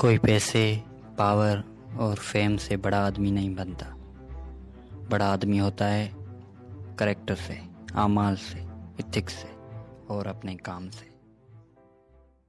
کوئی پیسے، پاور اور فیم سے بڑا آدمی نہیں بنتا۔ بڑا آدمی ہوتا ہے کریکٹر سے، اعمال سے اتھکس سے اور اپنے کام سے۔